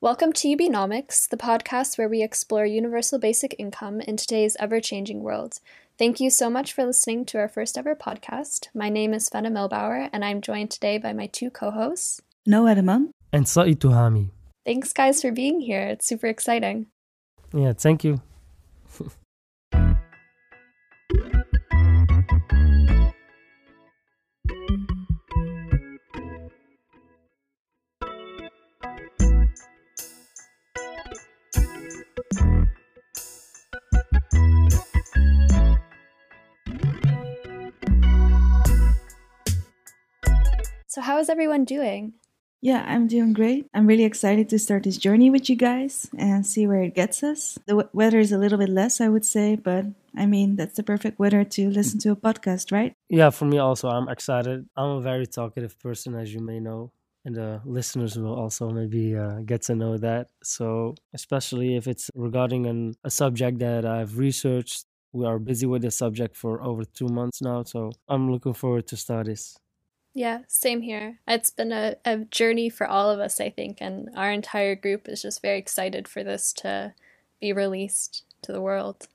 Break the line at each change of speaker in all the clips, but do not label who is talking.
Welcome to UBnomics, the podcast where we explore universal basic income in today's ever changing world. Thank you so much for listening to our first ever podcast. My name is Fenna Milbauer, and I'm joined today by my two co hosts,
Noah Edeman
and Sa'i Tuhami.
Thanks, guys, for being here. It's super exciting.
Yeah, thank you.
So, how is everyone doing?
Yeah, I'm doing great. I'm really excited to start this journey with you guys and see where it gets us. The w- weather is a little bit less, I would say, but I mean, that's the perfect weather to listen to a podcast, right?
Yeah, for me also, I'm excited. I'm a very talkative person, as you may know, and the listeners will also maybe uh, get to know that. So, especially if it's regarding an, a subject that I've researched, we are busy with the subject for over two months now. So, I'm looking forward to start this.
Yeah, same here. It's been a, a journey for all of us, I think, and our entire group is just very excited for this to be released to the world.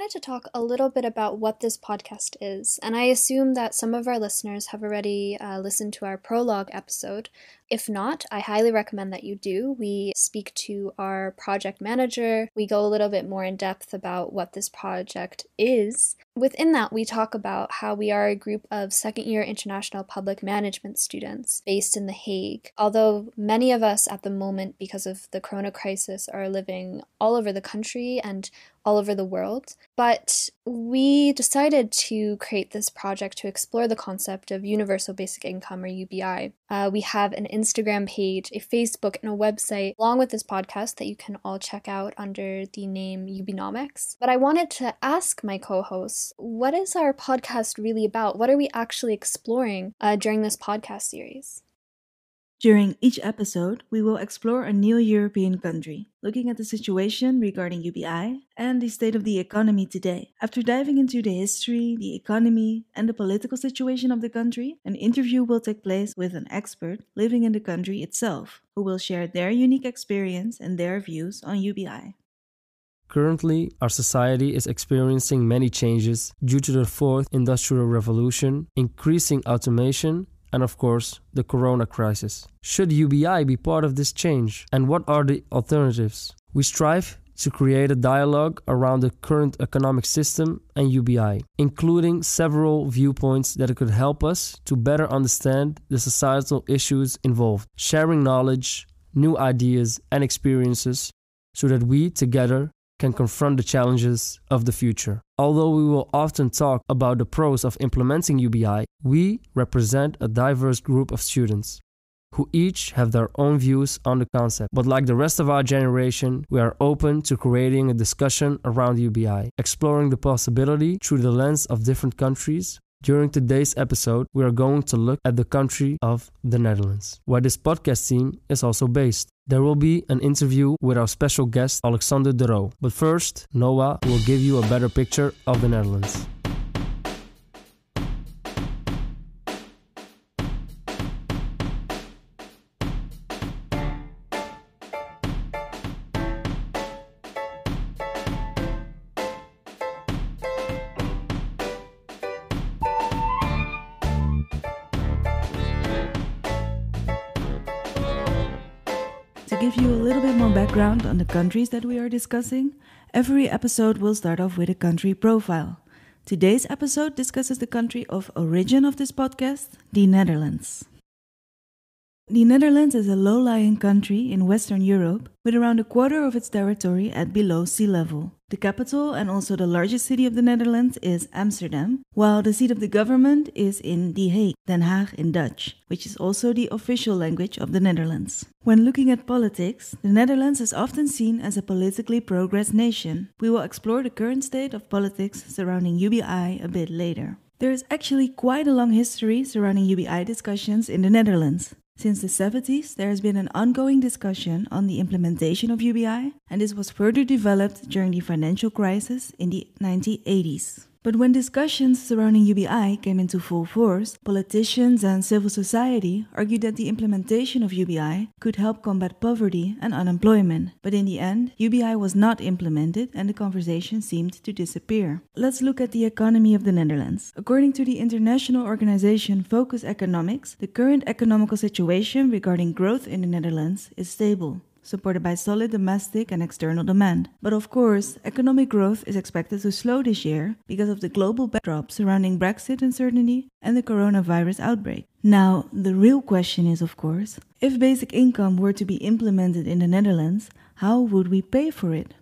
Wanted to talk a little bit about what this podcast is, and I assume that some of our listeners have already uh, listened to our prologue episode. If not, I highly recommend that you do. We speak to our project manager, we go a little bit more in depth about what this project is. Within that, we talk about how we are a group of second year international public management students based in The Hague. Although many of us at the moment, because of the corona crisis, are living all over the country and all over the world. But we decided to create this project to explore the concept of universal basic income or UBI. Uh, we have an Instagram page, a Facebook, and a website along with this podcast that you can all check out under the name Ubinomics. But I wanted to ask my co hosts what is our podcast really about? What are we actually exploring uh, during this podcast series?
During each episode, we will explore a new European country, looking at the situation regarding UBI and the state of the economy today. After diving into the history, the economy, and the political situation of the country, an interview will take place with an expert living in the country itself, who will share their unique experience and their views on UBI.
Currently, our society is experiencing many changes due to the fourth industrial revolution, increasing automation, and of course, the corona crisis. Should UBI be part of this change? And what are the alternatives? We strive to create a dialogue around the current economic system and UBI, including several viewpoints that could help us to better understand the societal issues involved, sharing knowledge, new ideas, and experiences so that we together can confront the challenges of the future. Although we will often talk about the pros of implementing UBI, we represent a diverse group of students who each have their own views on the concept. But like the rest of our generation, we are open to creating a discussion around UBI, exploring the possibility through the lens of different countries during today's episode, we are going to look at the country of the Netherlands, where this podcast team is also based. There will be an interview with our special guest, Alexander de Roo. But first, Noah will give you a better picture of the Netherlands.
Give you a little bit more background on the countries that we are discussing, every episode will start off with a country profile. Today's episode discusses the country of origin of this podcast, the Netherlands. The Netherlands is a low lying country in Western Europe with around a quarter of its territory at below sea level. The capital and also the largest city of the Netherlands is Amsterdam, while the seat of the government is in The Hague, Den Haag in Dutch, which is also the official language of the Netherlands. When looking at politics, the Netherlands is often seen as a politically progress nation. We will explore the current state of politics surrounding UBI a bit later. There is actually quite a long history surrounding UBI discussions in the Netherlands. Since the 70s, there has been an ongoing discussion on the implementation of UBI, and this was further developed during the financial crisis in the 1980s. But when discussions surrounding UBI came into full force, politicians and civil society argued that the implementation of UBI could help combat poverty and unemployment. But in the end, UBI was not implemented and the conversation seemed to disappear. Let's look at the economy of the Netherlands. According to the international organization Focus Economics, the current economical situation regarding growth in the Netherlands is stable supported by solid domestic and external demand. But of course, economic growth is expected to slow this year because of the global backdrop surrounding Brexit uncertainty and the coronavirus outbreak. Now, the real question is, of course, if basic income were to be implemented in the Netherlands, how would we pay for it?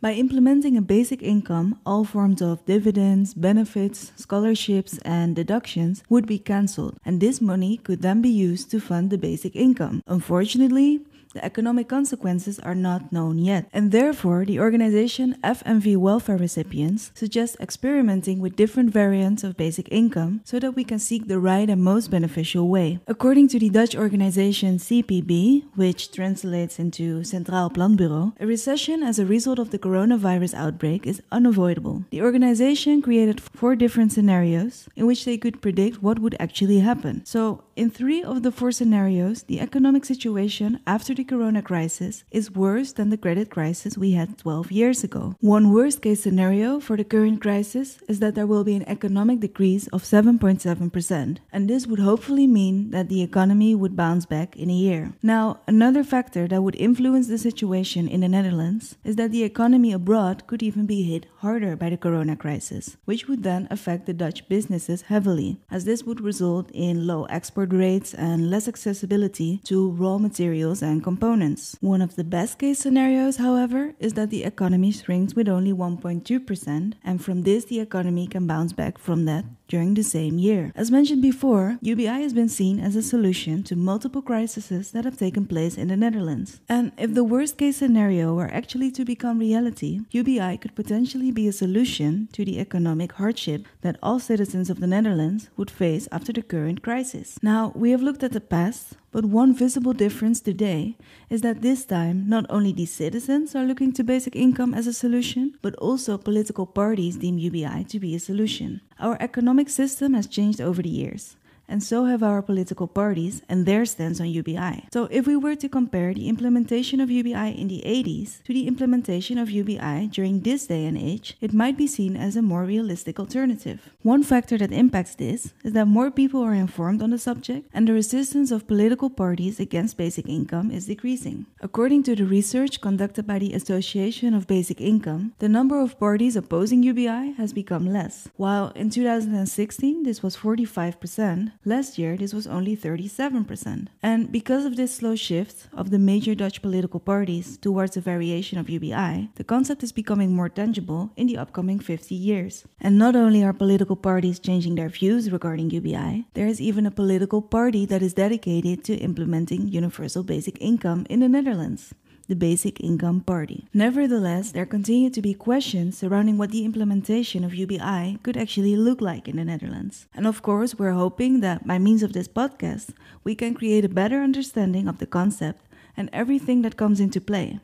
By implementing a basic income, all forms of dividends, benefits, scholarships, and deductions would be cancelled, and this money could then be used to fund the basic income. Unfortunately, the economic consequences are not known yet, and therefore the organization FNV Welfare Recipients suggests experimenting with different variants of basic income so that we can seek the right and most beneficial way. According to the Dutch organization CPB, which translates into Centraal Planbureau, a recession as a result of the coronavirus outbreak is unavoidable. The organization created four different scenarios in which they could predict what would actually happen. So, in three of the four scenarios, the economic situation after the corona crisis is worse than the credit crisis we had 12 years ago. One worst case scenario for the current crisis is that there will be an economic decrease of 7.7%, and this would hopefully mean that the economy would bounce back in a year. Now, another factor that would influence the situation in the Netherlands is that the economy abroad could even be hit harder by the corona crisis, which would then affect the Dutch businesses heavily, as this would result in low export rates and less accessibility to raw materials and components. One of the best case scenarios, however, is that the economy shrinks with only 1.2%, and from this, the economy can bounce back from that during the same year. As mentioned before, UBI has been seen as a solution to multiple crises that have taken place in the Netherlands. And if the worst case scenario were actually to become reality, UBI could potentially be a solution to the economic hardship that all citizens of the Netherlands would face after the current crisis. Now, we have looked at the past, but one visible difference today is that this time not only the citizens are looking to basic income as a solution, but also political parties deem UBI to be a solution. Our economic system has changed over the years and so have our political parties and their stance on UBI. So, if we were to compare the implementation of UBI in the 80s to the implementation of UBI during this day and age, it might be seen as a more realistic alternative. One factor that impacts this is that more people are informed on the subject, and the resistance of political parties against basic income is decreasing. According to the research conducted by the Association of Basic Income, the number of parties opposing UBI has become less. While in 2016 this was 45%, Last year, this was only 37%. And because of this slow shift of the major Dutch political parties towards a variation of UBI, the concept is becoming more tangible in the upcoming 50 years. And not only are political parties changing their views regarding UBI, there is even a political party that is dedicated to implementing universal basic income in the Netherlands the Basic Income Party. Nevertheless, there continue to be questions surrounding what the implementation of UBI could actually look like in the Netherlands. And of course, we're hoping that by means of this podcast, we can create a better understanding of the concept and everything that comes into play.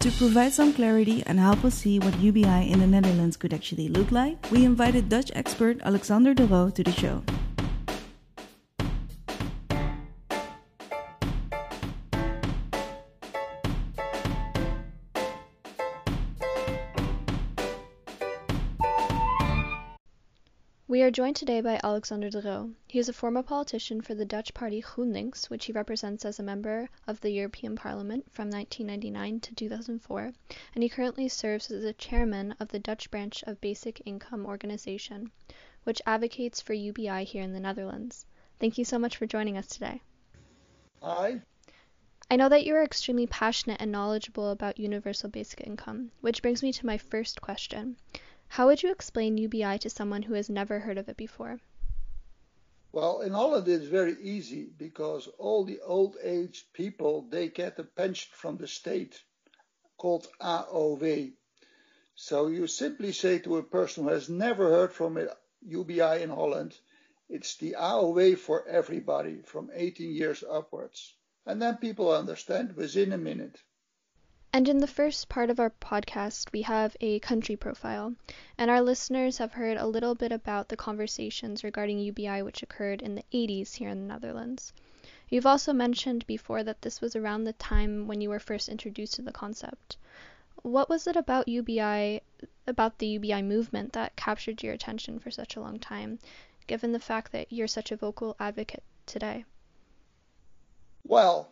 To provide some clarity and help us see what UBI in the Netherlands could actually look like, we invited Dutch expert Alexander de Roo to the show.
We are joined today by Alexander de Roo. He is a former politician for the Dutch party GroenLinks, which he represents as a member of the European Parliament from 1999 to 2004, and he currently serves as the chairman of the Dutch branch of Basic Income Organization, which advocates for UBI here in the Netherlands. Thank you so much for joining us today.
Hi.
I know that you are extremely passionate and knowledgeable about universal basic income, which brings me to my first question. How would you explain UBI to someone who has never heard of it before?
Well, in Holland it's very easy because all the old age people they get a pension from the state called AOW. So you simply say to a person who has never heard from it, UBI in Holland, it's the AOW for everybody from 18 years upwards. And then people understand within a minute.
And in the first part of our podcast, we have a country profile, and our listeners have heard a little bit about the conversations regarding UBI which occurred in the 80s here in the Netherlands. You've also mentioned before that this was around the time when you were first introduced to the concept. What was it about UBI, about the UBI movement, that captured your attention for such a long time, given the fact that you're such a vocal advocate today?
Well,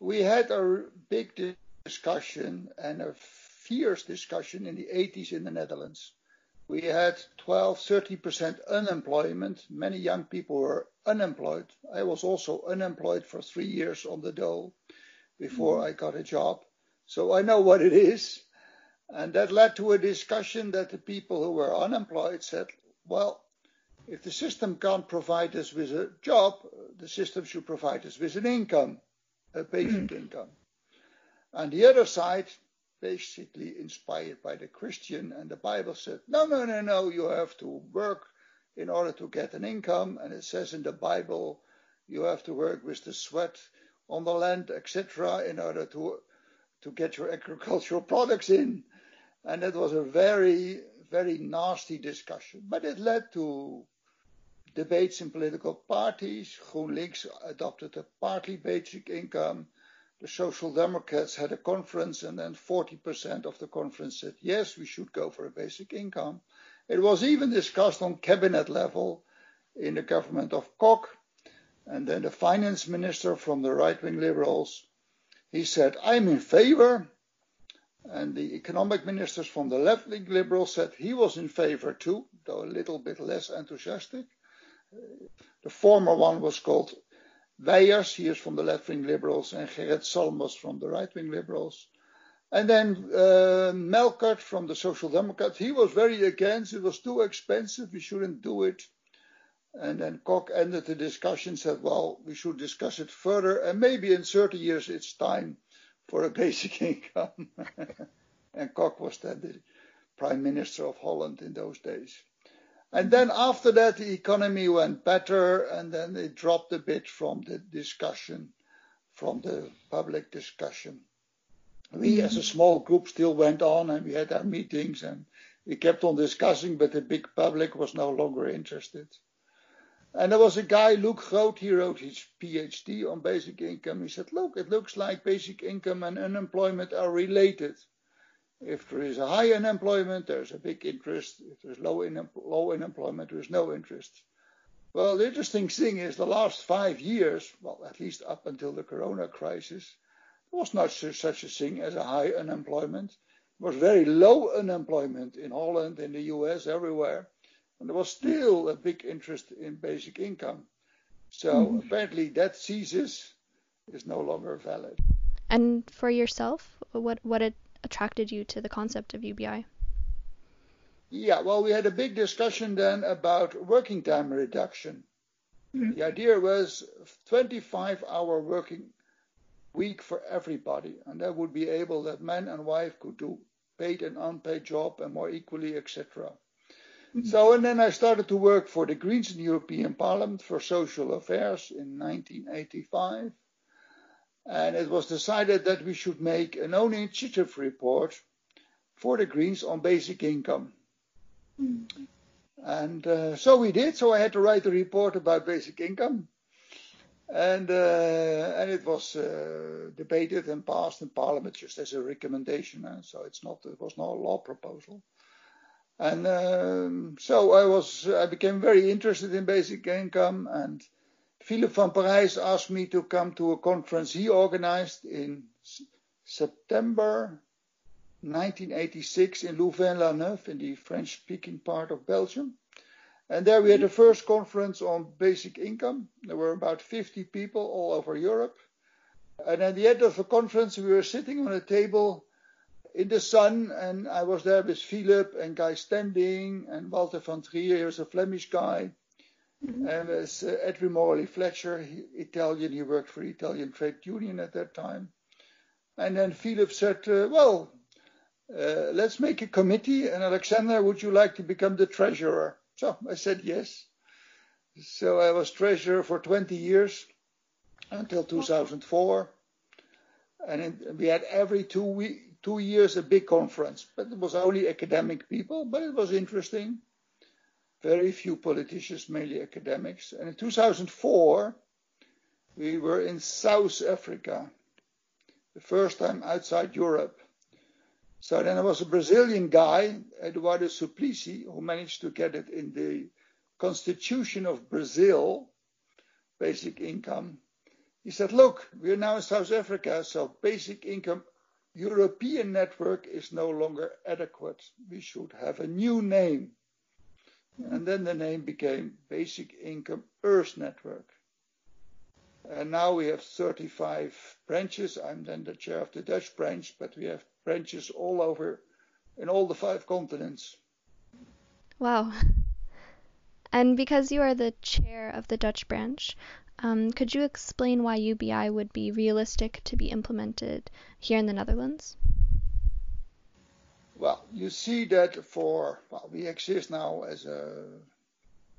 we had a big discussion and a fierce discussion in the 80s in the Netherlands. We had 12, 13% unemployment. Many young people were unemployed. I was also unemployed for three years on the dole before mm-hmm. I got a job. So I know what it is. And that led to a discussion that the people who were unemployed said, well, if the system can't provide us with a job, the system should provide us with an income, a basic mm. income. And the other side, basically inspired by the Christian and the Bible, said, no, no, no, no, you have to work in order to get an income. And it says in the Bible, you have to work with the sweat on the land, etc., in order to to get your agricultural products in. And that was a very, very nasty discussion. But it led to debates in political parties. GroenLinks adopted a partly basic income. The Social Democrats had a conference, and then 40% of the conference said, yes, we should go for a basic income. It was even discussed on cabinet level in the government of Kok. And then the finance minister from the right wing liberals, he said, I'm in favor. And the economic ministers from the left wing liberals said he was in favor too, though a little bit less enthusiastic. The former one was called Wijers, he is from the left-wing liberals, and Gerrit Zalm was from the right-wing liberals. And then uh, Melkert from the Social Democrats, he was very against, it was too expensive, we shouldn't do it. And then Kok ended the discussion, said, well, we should discuss it further, and maybe in 30 years it's time for a basic income. and Kok was then the Prime Minister of Holland in those days. And then after that, the economy went better, and then it dropped a bit from the discussion, from the public discussion. We, mm-hmm. as a small group, still went on, and we had our meetings, and we kept on discussing, but the big public was no longer interested. And there was a guy, Loek Groot, he wrote his PhD on basic income. He said, look, it looks like basic income and unemployment are related. If there is a high unemployment, there's a big interest. If there's low, in, low unemployment, there's no interest. Well, the interesting thing is the last five years, well, at least up until the corona crisis, there was not such a thing as a high unemployment. There was very low unemployment in Holland, in the US, everywhere. And there was still a big interest in basic income. So mm-hmm. apparently that thesis is no longer valid.
And for yourself, what what it attracted you to the concept of UBI?
Yeah, well, we had a big discussion then about working time reduction. Mm-hmm. The idea was 25 hour working week for everybody, and that would be able that man and wife could do paid and unpaid job and more equally, etc. Mm-hmm. So, and then I started to work for the Greens in the European Parliament for Social Affairs in 1985 and it was decided that we should make an own initiative report for the Greens on basic income. Mm. And uh, so we did. So I had to write a report about basic income. And uh, and it was uh, debated and passed in Parliament just as a recommendation. And so it's not it was not a law proposal. And um, so I was I became very interested in basic income and Philip van Parijs asked me to come to a conference he organized in September 1986 in Louvain-la-Neuve in the French-speaking part of Belgium. And there we had the first conference on basic income. There were about 50 people all over Europe. And at the end of the conference, we were sitting on a table in the sun, and I was there with Philip and Guy Standing and Walter van Trier, was a Flemish guy, mm-hmm. and there's uh, Edwin Morley Fletcher, he, Italian, he worked for the Italian Trade Union at that time. And then Philip said, uh, well, uh, let's make a committee, and Alexander, would you like to become the treasurer? So I said yes. So I was treasurer for 20 years until 2004. And in, we had every two week, two years a big conference, but it was only academic people, but it was interesting. Very few politicians, mainly academics. And in 2004, we were in South Africa, the first time outside Europe. So then there was a Brazilian guy, Eduardo Suplicy, who managed to get it in the Constitution of Brazil, basic income. He said, look, we're now in South Africa, so basic income European network is no longer adequate. We should have a new name. And then the name became Basic Income Earth Network. And now we have 35 branches. I'm then the chair of the Dutch branch, but we have branches all over in all the five continents.
Wow. And because you are the chair of the Dutch branch, um, could you explain why UBI would be realistic to be implemented here in the Netherlands?
Well, you see that for, well, we exist now as a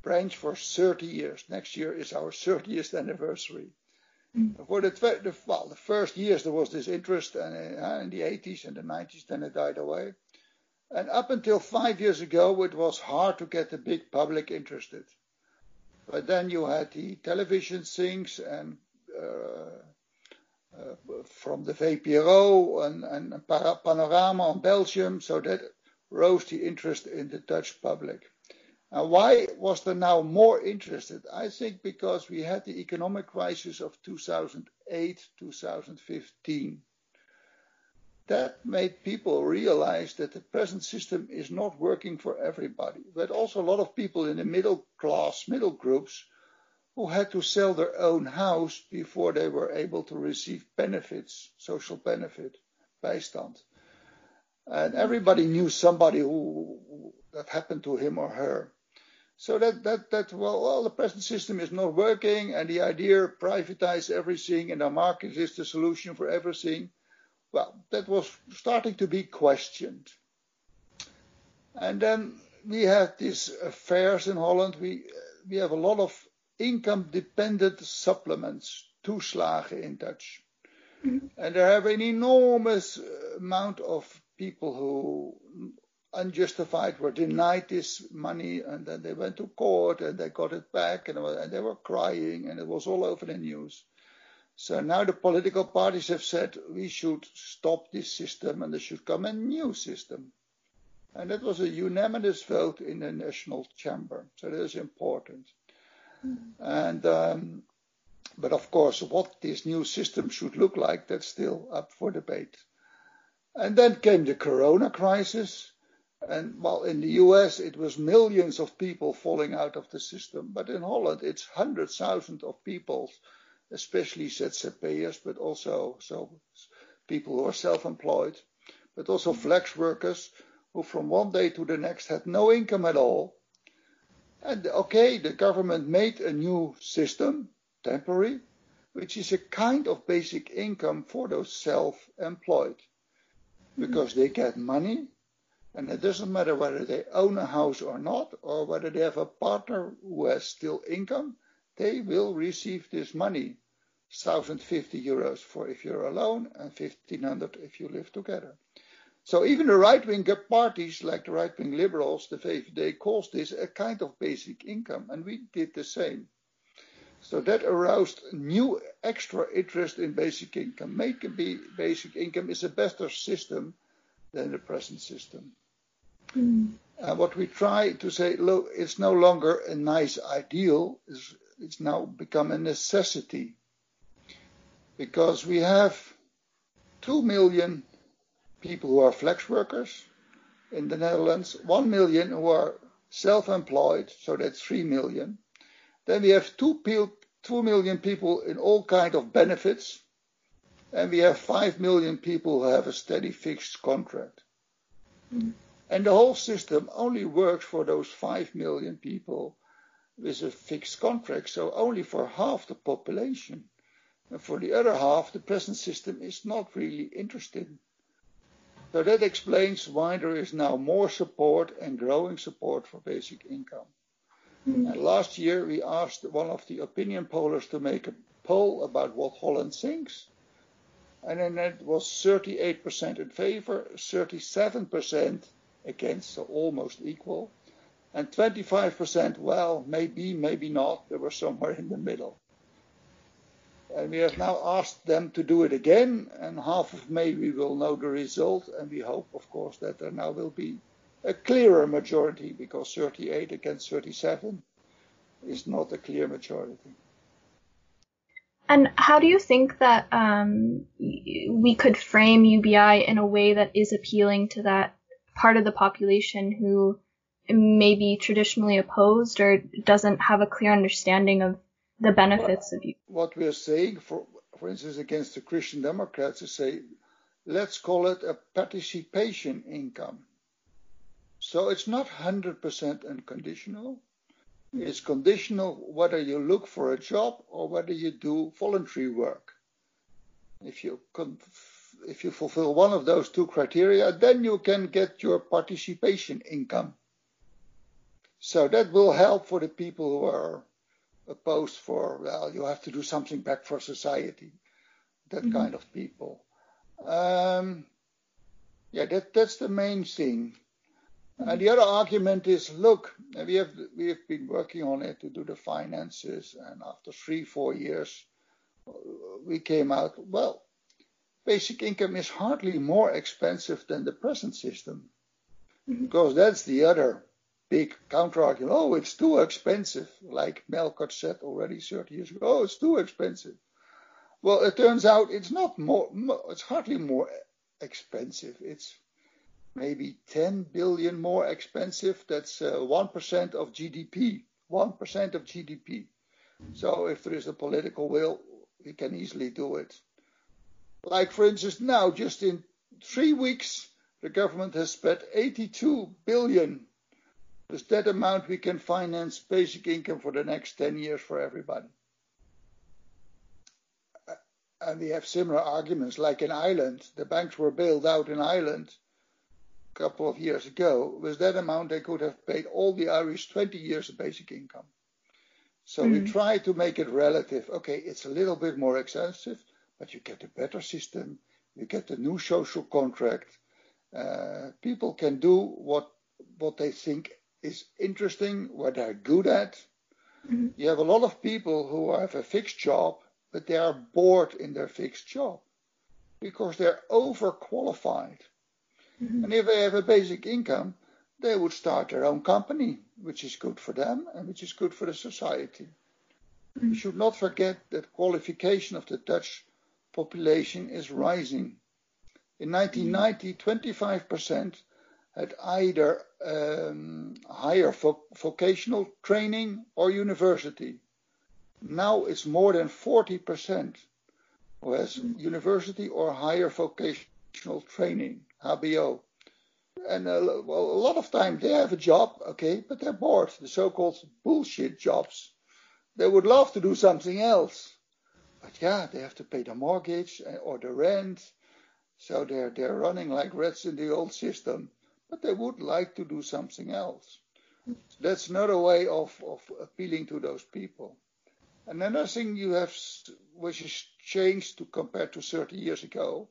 branch for 30 years. Next year is our 30th anniversary. Mm. For the, the, well, the first years there was this interest and, uh, in the 80s and the 90s, then it died away. And up until five years ago, it was hard to get the big public interested. But then you had the television things and uh, uh, from the VPRO and, and Panorama on Belgium, so that rose the interest in the Dutch public. And why was there now more interested? I think because we had the economic crisis of 2008, 2015. That made people realize that the present system is not working for everybody. But also a lot of people in the middle class, middle groups, who had to sell their own house before they were able to receive benefits, social benefit, bijstand. And everybody knew somebody who that happened to him or her. So that, that, that well, well, the present system is not working and the idea privatize everything and the market is the solution for everything. Well, that was starting to be questioned. And then we had these affairs in Holland. We, we have a lot of income dependent supplements, toeslagen in Dutch. Mm-hmm. And there have an enormous amount of people who unjustified were denied this money and then they went to court and they got it back and, and they were crying and it was all over the news. So now the political parties have said we should stop this system and there should come a new system. And that was a unanimous vote in the national chamber. So that is important. Mm-hmm. And um, but Um, of course, what this new system should look like, that's still up for debate. And then came the corona crisis. And while in the US it was millions of people falling out of the system, but in Holland it's hundreds of thousands of people, especially ZZP'ers, but also so people who are self-employed, but also flex workers who from one day to the next had no income at all. And okay, the government made a new system, temporary, which is a kind of basic income for those self-employed because they get money and it doesn't matter whether they own a house or not, or whether they have a partner who has still income, they will receive this money. 1050 euros for if you're alone and 1500 if you live together. So even the right-wing parties like the right-wing liberals, the VVD, calls this a kind of basic income, and we did the same. So that aroused new extra interest in basic income. Make basic income is a better system than the present system. Mm. And what we try to say, look, it's no longer a nice ideal, it's, it's now become a necessity. Because we have 2 million people who are flex workers in the Netherlands, 1 million who are self-employed, so that's 3 million. Then we have 2, 2 million people in all kind of benefits, and we have 5 million people who have a steady fixed contract. Mm. And the whole system only works for those 5 million people with a fixed contract, so only for half the population. And for the other half, the present system is not really interested. So that explains why there is now more support and growing support for basic income. Mm. And last year, we asked one of the opinion pollers to make a poll about what Holland thinks and then it was 38% in favor, 37% against, so almost equal, and 25% well, maybe, maybe not. They were somewhere in the middle. And we have now asked them to do it again, and half of May we will know the result, and we hope, of course, that there now will be a clearer majority, because 38 against 37 is not a clear majority.
And how do you think that um, we could frame UBI in a way that is appealing to that part of the population who may be traditionally opposed or doesn't have a clear understanding of the benefits
well,
of you?
What we're saying, for, for instance, against the Christian Democrats, is say, let's call it a participation income. So it's not 100% unconditional It's conditional whether you look for a job or whether you do voluntary work. If you con- if you fulfill one of those two criteria, then you can get your participation income. So that will help for the people who are opposed for, well, you have to do something back for society, that mm-hmm. kind of people. Um, yeah, that, that's the main thing. And the other argument is, look, we have we have been working on it to do the finances, and after three four years, we came out well. Basic income is hardly more expensive than the present system, mm-hmm. because that's the other big counter argument. Oh, it's too expensive, like Melkert said already 30 years ago. Oh, it's too expensive. Well, it turns out it's not more. It's hardly more expensive. It's maybe 10 billion more expensive. That's uh, 1% of GDP. 1% of GDP. So if there is a political will, we can easily do it. Like, for instance, now, just in three weeks, the government has spent 82 billion. Is that amount we can finance basic income for the next 10 years for everybody. And we have similar arguments, like in Ireland, the banks were bailed out in Ireland a couple of years ago, with that amount they could have paid all the Irish 20 years of basic income. So mm. we try to make it relative. Okay, it's a little bit more expensive, but you get a better system. You get a new social contract. Uh, people can do what what they think is interesting, what they're good at. Mm-hmm. You have a lot of people who have a fixed job, but they are bored in their fixed job because they're overqualified. Mm-hmm. And if they have a basic income, they would start their own company, which is good for them and which is good for the society. Mm-hmm. We should not forget that qualification of the Dutch population is rising. In 1990, 25% had either um, higher vo- vocational training or university. Now it's more than 40% who has university or higher vocational training. HBO. And uh, well, a lot of times they have a job, okay, but they're bored. The so-called bullshit jobs. They would love to do something else, but yeah, they have to pay the mortgage uh, or the rent. So they're they're running like rats in the old system, but they would like to do something else. That's another way of, of appealing to those people. And another thing you have, which has changed to compare to 30 years ago,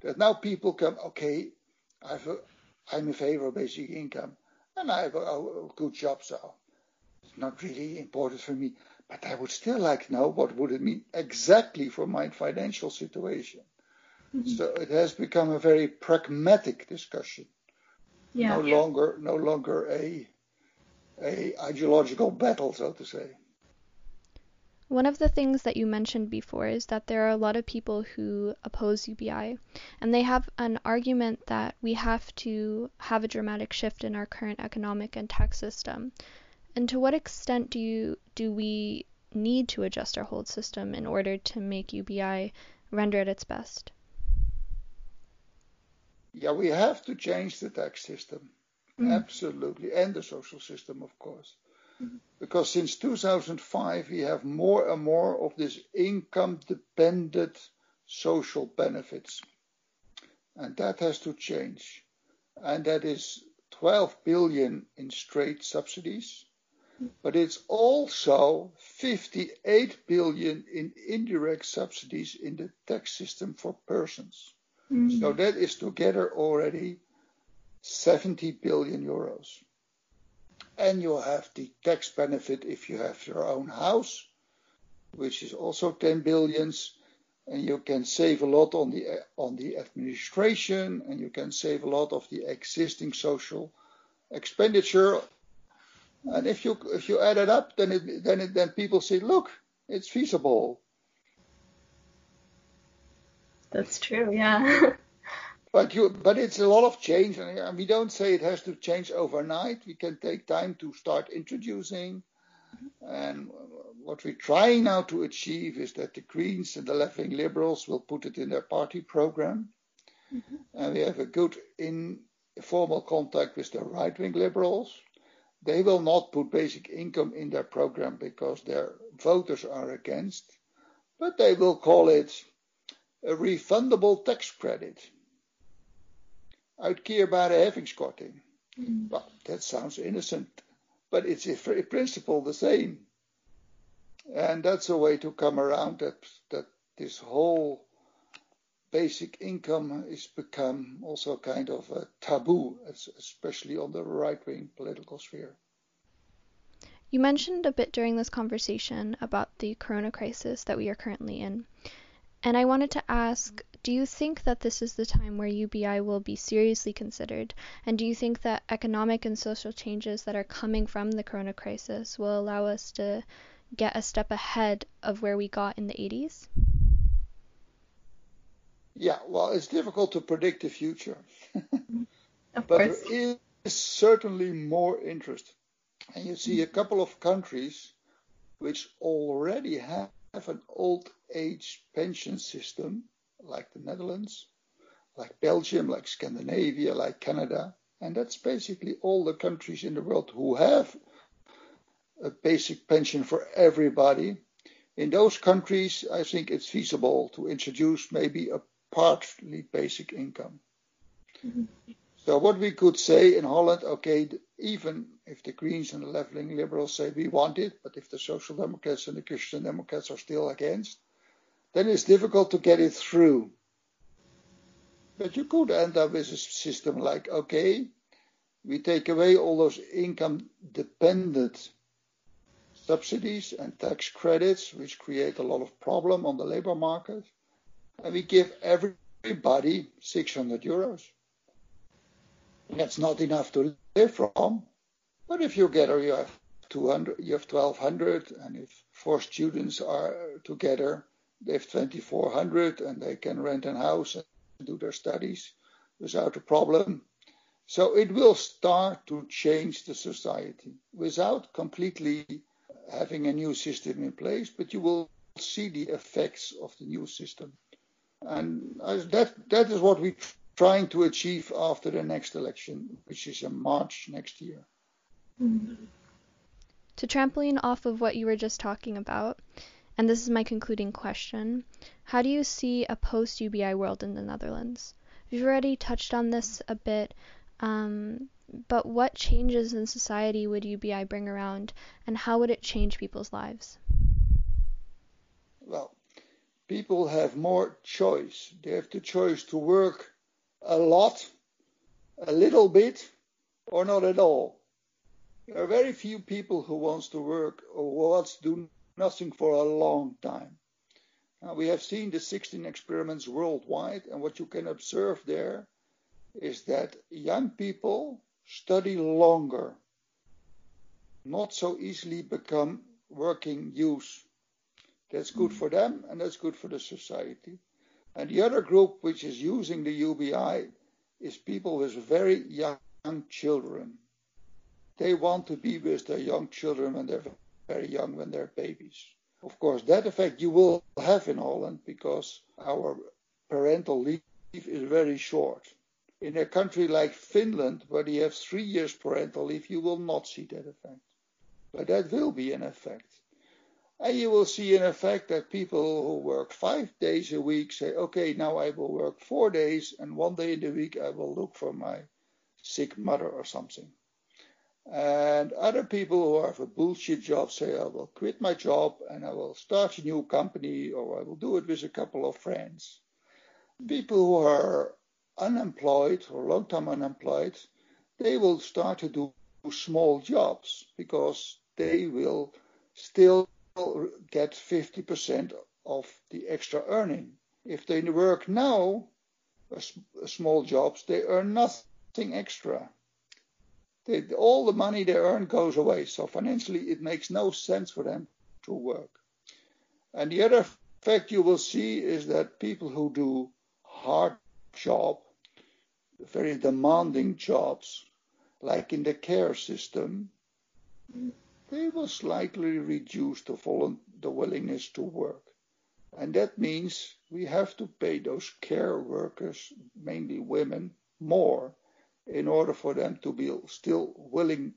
that now people come, okay, I've, I'm in favor of basic income and I have a, a good job, so it's not really important for me. But I would still like to know what would it mean exactly for my financial situation. Mm-hmm. So it has become a very pragmatic discussion. Yeah. No longer, no longer a a ideological battle, so to say.
One of the things that you mentioned before is that there are a lot of people who oppose UBI, and they have an argument that we have to have a dramatic shift in our current economic and tax system. And to what extent do you do we need to adjust our whole system in order to make UBI render at its best?
Yeah, we have to change the tax system. Mm. Absolutely. And the social system, of course. Mm. Because since 2005, we have more and more of this income dependent social benefits. And that has to change. And that is 12 billion in straight subsidies, but it's also 58 billion in indirect subsidies in the tax system for persons. Mm-hmm. So that is together already 70 billion euros. And you have the tax benefit if you have your own house, which is also 10 billions. And you can save a lot on the on the administration, and you can save a lot of the existing social expenditure. And if you if you add it up, then it, then it, then people say, look, it's feasible.
That's true, yeah.
but you but it's a lot of change, and we don't say it has to change overnight. We can take time to start introducing. And what we're trying now to achieve is that the Greens and the left-wing Liberals will put it in their party program. Mm-hmm. And we have a good informal contact with the right-wing Liberals. They will not put basic income in their program because their voters are against, but they will call it a refundable tax credit. Uitkeerbare heffingskorting. Mm. Well, that sounds innocent, but it's in principle the same. And that's a way to come around that, that this whole basic income is become also kind of a taboo, especially on the right wing political sphere.
You mentioned a bit during this conversation about the corona crisis that we are currently in. And I wanted to ask do you think that this is the time where UBI will be seriously considered? And do you think that economic and social changes that are coming from the corona crisis will allow us to get a step ahead of where we got in the 80s?
Yeah, well, it's difficult to predict the future.
of
but
course.
there is certainly more interest. And you see a couple of countries which already have an old age pension system, like the Netherlands, like Belgium, like Scandinavia, like Canada. And that's basically all the countries in the world who have a basic pension for everybody. In those countries, I think it's feasible to introduce maybe a partly basic income. Mm-hmm. So what we could say in Holland, okay, even if the Greens and the left-wing Liberals say we want it, but if the Social Democrats and the Christian Democrats are still against, then it's difficult to get it through. But you could end up with a system like, okay, we take away all those income-dependent subsidies and tax credits, which create a lot of problem on the labor market. And we give everybody 600 euros. That's not enough to live from. But if you get, or you have 200, you have 1200, and if four students are together, they have 2400, and they can rent a house and do their studies without a problem. So it will start to change the society without completely having a new system in place, but you will see the effects of the new system. And that that is what we're trying to achieve after the next election, which is in March next year.
To trampoline off of what you were just talking about, and this is my concluding question, how do you see a post UBI world in the Netherlands? We've already touched on this a bit, um, but what changes in society would UBI bring around, and how would it change people's lives?
Well, people have more choice. They have the choice to work a lot, a little bit, or not at all. There are very few people who wants to work or wants to do nothing for a long time. Now, we have seen the 16 experiments worldwide, and what you can observe there is that young people study longer, not so easily become working youth. That's good mm. for them and that's good for the society. And the other group which is using the UBI is people with very young children. They want to be with their young children when they're very young, when they're babies. Of course, that effect you will have in Holland because our parental leave is very short. In a country like Finland, where you have three years parental leave, you will not see that effect. But that will be an effect. And you will see an effect that people who work five days a week say, okay, now I will work four days, and one day in the week I will look for my sick mother or something. And other people who have a bullshit job say, I will quit my job and I will start a new company or I will do it with a couple of friends. People who are unemployed or long term unemployed, they will start to do small jobs because they will still get 50% of the extra earning. If they work now, small jobs, they earn nothing extra they, all the money they earn goes away. So financially, it makes no sense for them to work. And the other fact you will see is that people who do hard job, very demanding jobs, like in the care system, they will slightly reduce the, the willingness to work. And that means we have to pay those care workers, mainly women, more in order for them to be still willing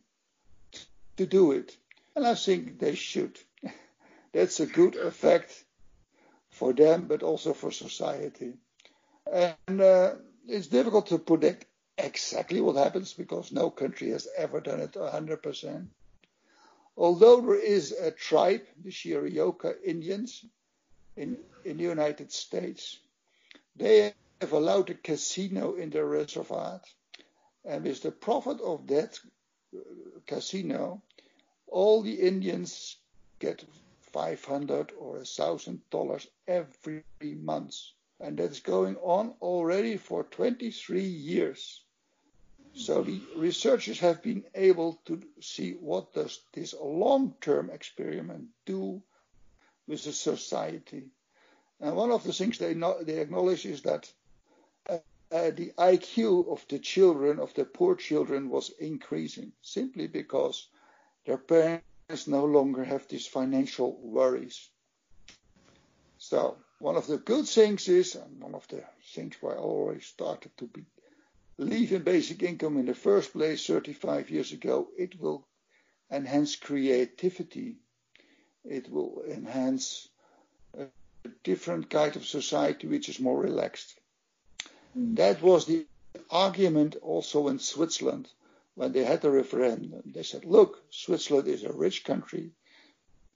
to do it. And I think they should. That's a good effect for them, but also for society. And uh, it's difficult to predict exactly what happens because no country has ever done it 100%. Although there is a tribe, the Cherokee Indians, in, in the United States, they have allowed a casino in their reservoir and with the profit of that uh, casino, all the Indians get 500 or a thousand dollars every month. And that's going on already for 23 years. So the researchers have been able to see what does this long-term experiment do with the society. And one of the things they, know, they acknowledge is that uh, the IQ of the children, of the poor children, was increasing simply because their parents no longer have these financial worries. So one of the good things is, and one of the things why I always started to be, in basic income in the first place 35 years ago, it will enhance creativity. It will enhance a different kind of society which is more relaxed. Hmm. That was the argument also in Switzerland when they had the referendum. They said, look, Switzerland is a rich country.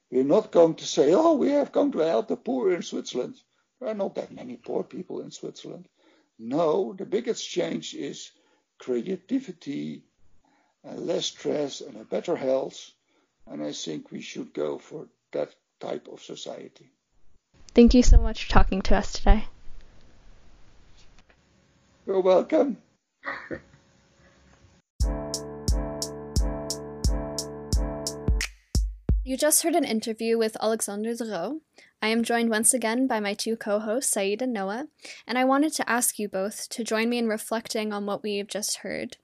We're not going to say, oh, we have come to help the poor in Switzerland. There are not that many poor people in Switzerland. No, the biggest change is creativity and less stress and a better health. And I think we should go for that type of society.
Thank you so much for talking to us today.
You're welcome.
You just heard an interview with Alexander de Roo. I am joined once again by my two co hosts, Saeed and Noah, and I wanted to ask you both to join me in reflecting on what we've just heard.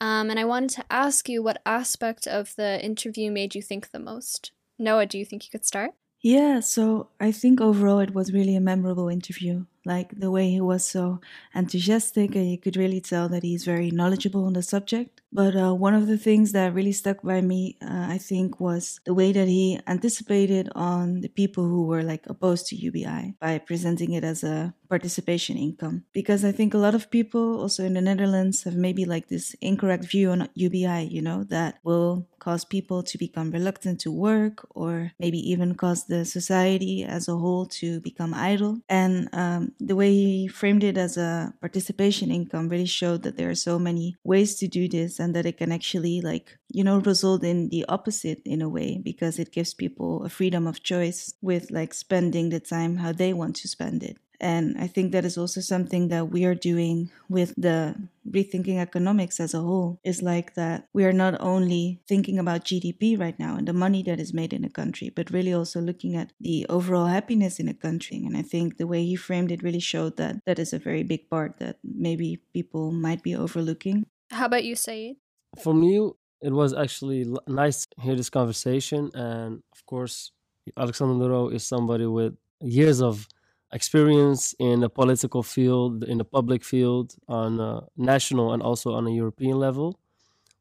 Um, and I wanted to ask you what aspect of the interview made you think the most. Noah, do you think you could start?
Yeah, so I think overall it was really a memorable interview like the way he was so enthusiastic and you could really tell that he's very knowledgeable on the subject. But uh, one of the things that really stuck by me uh, i think was the way that he anticipated on the people who were like opposed to ubi by presenting it as a participation income. Because i think a lot of people also in the netherlands have maybe like this incorrect view on ubi you know that will cause people to become reluctant to work or maybe even cause the society as a whole to become idle. And um, the way he framed it as a participation income really showed that there are so many ways to do this and that it can actually like you know result in the opposite in a way because it gives people a freedom of choice with like spending the time how they want to spend it and I think that is also something that we are doing with the rethinking economics as a whole is like that we are not only thinking about GDP right now and the money that is made in a country, but really also looking at the overall happiness in a country. And I think the way he framed it really showed that that is a very big part that maybe people might be overlooking.
How about you, Saeed?
For me, it was actually nice to hear this conversation. And of course, Alexander de Roo is somebody with years of experience in the political field, in the public field, on a national and also on a European level.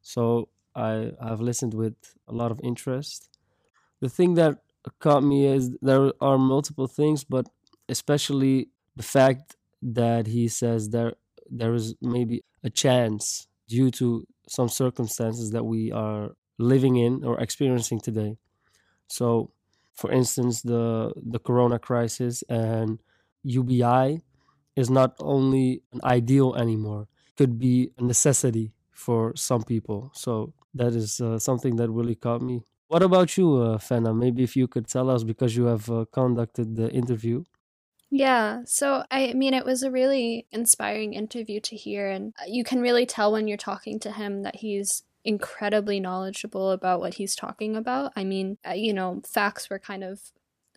So I have listened with a lot of interest. The thing that caught me is there are multiple things, but especially the fact that he says there there is maybe a chance due to some circumstances that we are living in or experiencing today. So, for instance, the the corona crisis and UBI is not only an ideal anymore; could be a necessity for some people. So that is uh, something that really caught me. What about you, uh, Fenna? Maybe if you could tell us because you have uh, conducted the interview.
Yeah, so I mean, it was a really inspiring interview to hear, and uh, you can really tell when you're talking to him that he's incredibly knowledgeable about what he's talking about. I mean, uh, you know, facts were kind of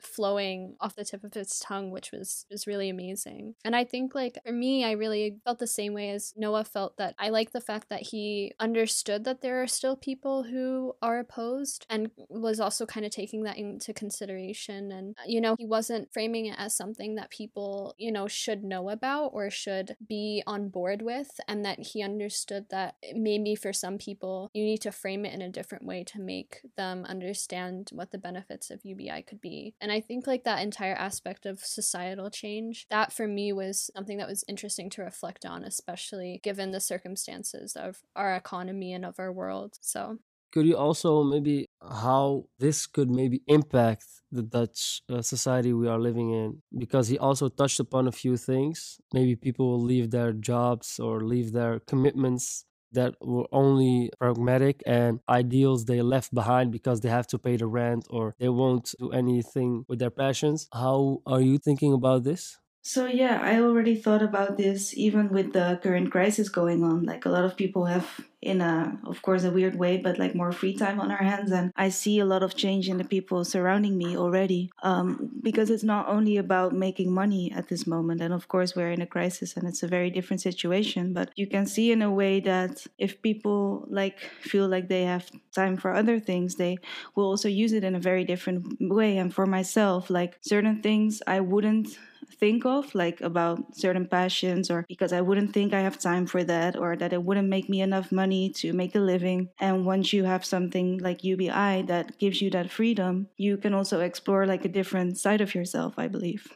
flowing off the tip of his tongue, which was was really amazing. And I think like for me, I really felt the same way as Noah felt that I like the fact that he understood that there are still people who are opposed and was also kind of taking that into consideration. And uh, you know, he wasn't framing it as something that people you know should know about or should be on board with, and that he understood that maybe for some people you need to frame it in a different way to make them understand what the benefits of UBI could be. And think like that entire aspect of societal change, that for me was something that was interesting to reflect on, especially given the circumstances of our economy and of our world. So
could you also maybe how this could maybe impact the Dutch uh, society we are living in? Because he also touched upon a few things. Maybe people will leave their jobs or leave their commitments that were only pragmatic and ideals they left behind because they have to pay the rent or they won't do anything with their passions. How are you thinking about this?
So, yeah, I already thought about this even with the current crisis going on. Like, a lot of people have in a of course a weird way but like more free time on our hands and i see a lot of change in the people surrounding me already um, because it's not only about making money at this moment and of course we're in a crisis and it's a very different situation but you can see in a way that if people like feel like they have time for other things they will also use it in a very different way and for myself like certain things i wouldn't think of like about certain passions or because i wouldn't think i have time for that or that it wouldn't make me enough money to make a living. And once you have something like UBI that gives you that freedom, you can also explore like a different side of yourself, I believe.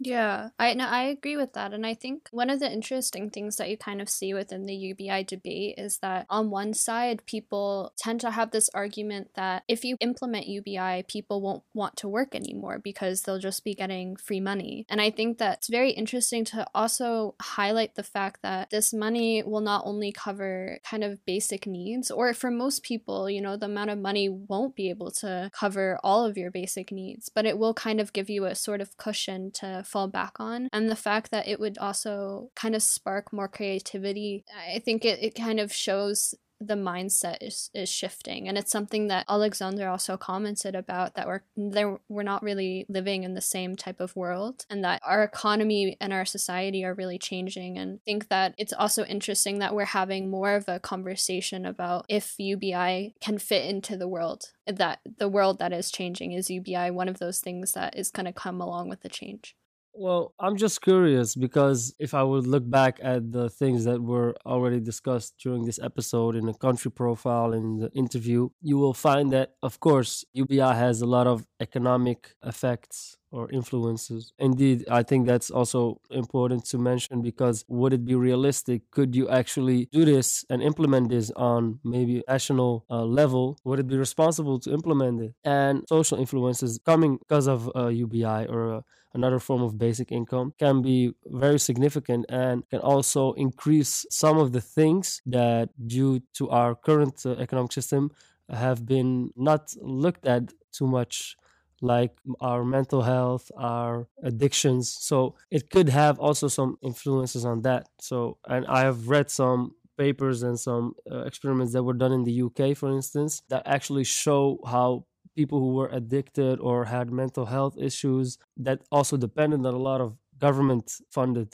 Yeah, I no, I agree with that. And I think one of the interesting things that you kind of see within the UBI debate is that on one side, people tend to have this argument that if you implement UBI, people won't want to work anymore because they'll just be getting free money. And I think that it's very interesting to also highlight the fact that this money will not only cover kind of basic needs, or for most people, you know, the amount of money won't be able to cover all of your basic needs, but it will kind of give you a sort of cushion to fall back on. And the fact that it would also kind of spark more creativity, I think it, it kind of shows the mindset is, is shifting. And it's something that alexander also commented about that we're there we're not really living in the same type of world and that our economy and our society are really changing. And I think that it's also interesting that we're having more of a conversation about if ubi can fit into the world that the world that is changing is ubi one of those things that is going to come along with the change
well, I'm just curious because if I would look back at the things that were already discussed during this episode in the country profile in the interview, you will find that, of course, UBI has a lot of economic effects or influences. Indeed, I think that's also important to mention because would it be realistic? Could you actually do this and implement this on maybe national uh, level? Would it be responsible to implement it? And social influences coming because of uh, UBI or uh, another form of basic income can be very significant and can also increase some of the things that due to our current uh, economic system have been not looked at too much like our mental health, our addictions. So it could have also some influences on that. So, and I have read some papers and some uh, experiments that were done in the UK, for instance, that actually show how people who were addicted or had mental health issues that also depended on a lot of government funded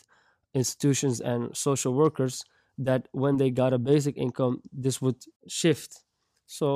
institutions and social workers that when they got a basic income this would shift so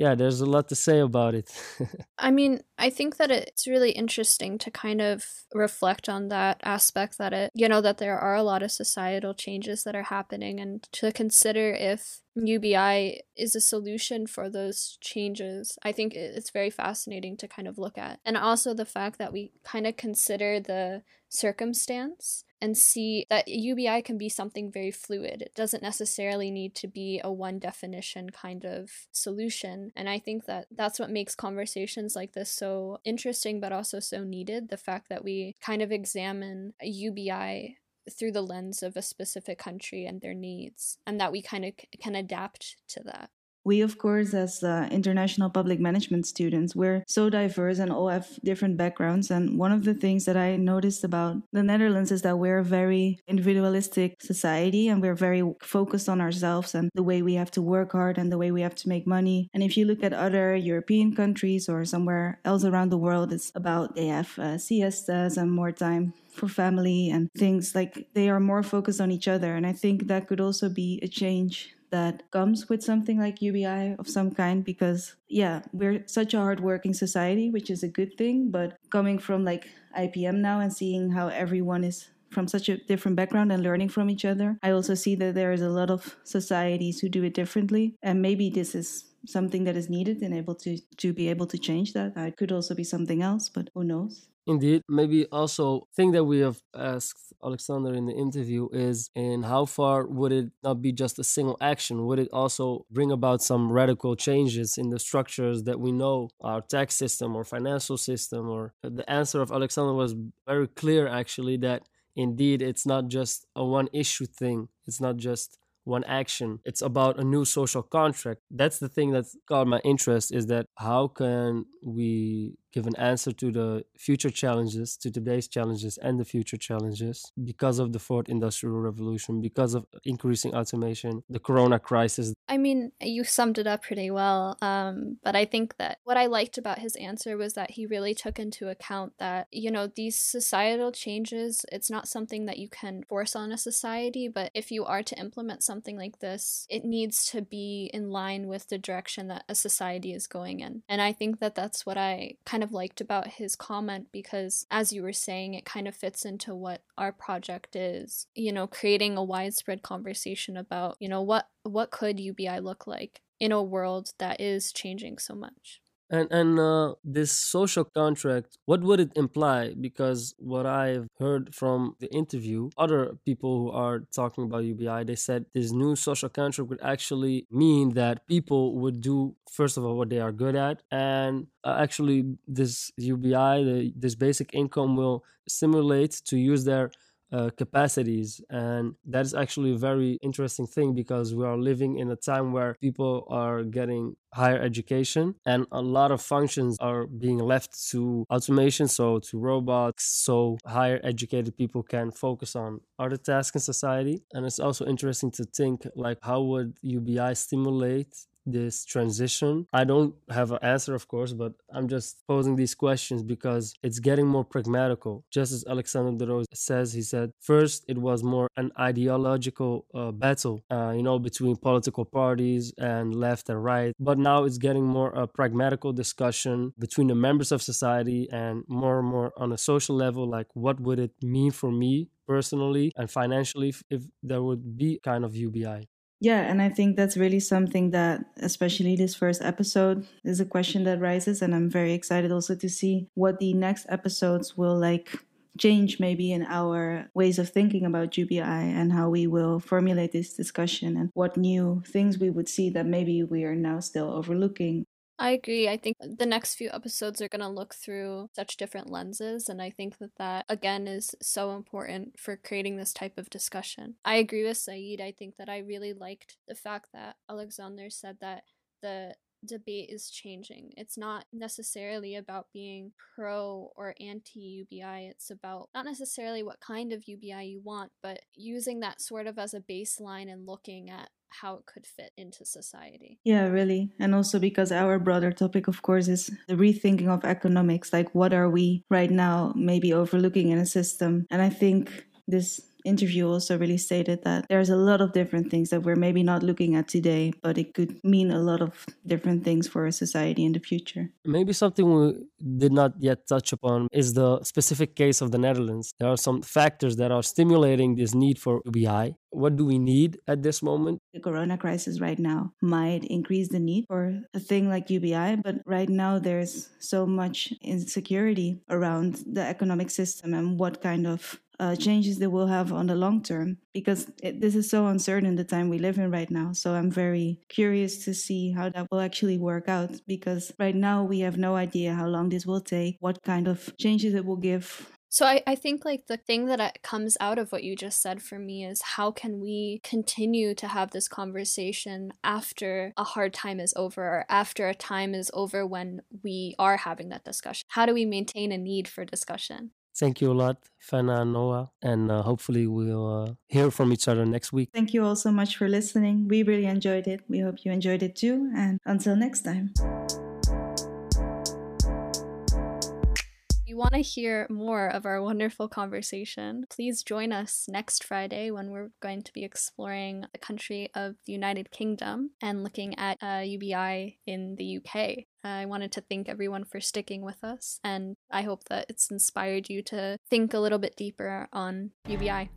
yeah, there's a lot to say about it.
I mean, I think that it's really interesting to kind of reflect on that aspect that it, you know, that there are a lot of societal changes that are happening and to consider if UBI is a solution for those changes. I think it's very fascinating to kind of look at. And also the fact that we kind of consider the circumstance and see that UBI can be something very fluid. It doesn't necessarily need to be a one definition kind of solution. And I think that that's what makes conversations like this so interesting, but also so needed. The fact that we kind of examine UBI through the lens of a specific country and their needs, and that we kind of can adapt to that.
We, of course, as uh, international public management students, we're so diverse and all have different backgrounds. And one of the things that I noticed about the Netherlands is that we're a very individualistic society and we're very focused on ourselves and the way we have to work hard and the way we have to make money. And if you look at other European countries or somewhere else around the world, it's about they have uh, siestas and more time for family and things like they are more focused on each other. And I think that could also be a change that comes with something like UBI of some kind because yeah, we're such a hardworking society, which is a good thing. But coming from like IPM now and seeing how everyone is from such a different background and learning from each other, I also see that there is a lot of societies who do it differently. And maybe this is something that is needed and able to to be able to change that. It could also be something else, but who knows?
Indeed, maybe also thing that we have asked Alexander in the interview is in how far would it not be just a single action? Would it also bring about some radical changes in the structures that we know, our tax system or financial system? Or uh, the answer of Alexander was very clear actually that indeed it's not just a one issue thing. It's not just one action. It's about a new social contract. That's the thing that's caught my interest is that how can we give an answer to the future challenges, to today's challenges and the future challenges because of the fourth industrial revolution, because of increasing automation, the corona crisis.
I mean, you summed it up pretty well. Um, but I think that what I liked about his answer was that he really took into account that, you know, these societal changes, it's not something that you can force on a society, but if you are to implement something like this, it needs to be in line with the direction that a society is going in. And I think that that's what I kind kind of liked about his comment because, as you were saying, it kind of fits into what our project is. You know, creating a widespread conversation about, you know, what what could UBI look like in a world that is changing so much.
And and uh, this social contract, what would it imply? Because what I've heard from the interview, other people who are talking about UBI, they said this new social contract would actually mean that people would do first of all what they are good at, and uh, actually this UBI, the, this basic income, will stimulate to use their uh, capacities. And that is actually a very interesting thing because we are living in a time where people are getting higher education and a lot of functions are being left to automation so to robots so higher educated people can focus on other tasks in society and it's also interesting to think like how would ubi stimulate this transition? I don't have an answer, of course, but I'm just posing these questions because it's getting more pragmatical. Just as Alexander de Roo says, he said, first it was more an ideological uh, battle, uh, you know, between political parties and left and right. But now it's getting more a pragmatical discussion between the members of society and more and more on a social level, like what would it mean for me personally and financially if, if there would be kind of UBI.
Yeah, and I think that's really something that, especially this first episode, is a question that rises. And I'm very excited also to see what the next episodes will like change maybe in our ways of thinking about UBI and how we will formulate this discussion and what new things we would see that maybe we are now still overlooking
I agree. I think uh, the next few episodes are going to look through such different lenses. And I think that that, again, is so important for creating this type of discussion. I agree with Saeed. I think that I really liked the fact that Alexander said that the debate is changing. It's not necessarily about being pro or anti UBI. It's about not necessarily what kind of UBI you want, but using that sort of as a baseline and looking at how it could fit into society.
Yeah, really. And also because our broader topic, of course, is the rethinking of economics. Like, what are we right now maybe overlooking in a system? And I think this interview also really stated that there's a lot of different things that we're maybe not looking at today, but it could mean a lot of different things for a society in the future.
Maybe something we did not yet touch upon is the specific case of the Netherlands. There are some factors that are stimulating this need for UBI. What do we need at this moment?
The corona crisis right now might increase the need for a thing like UBI, but right now there's so much insecurity around the economic system and what kind of uh, changes they will have on the long term because it, this is so uncertain the time we live in right now. So I'm very curious to see how that will actually work out because right now we have no idea how long this will take, what kind of changes it will give.
So I, I think like the thing that comes out of what you just said for me is how can we continue to have this conversation after a hard time is over or after a time is over when we are having that discussion? How do we maintain a need for discussion?
Thank you a lot, Fenna and Noah. And uh, hopefully, we'll uh, hear from each other next week.
Thank you all so much for listening. We really enjoyed it. We hope you enjoyed it too. And until next time.
Want to hear more of our wonderful conversation, please join us next Friday when we're going to be exploring the country of the United Kingdom and looking at uh, UBI in the UK. I wanted to thank everyone for sticking with us, and I hope that it's inspired you to think a little bit deeper on UBI.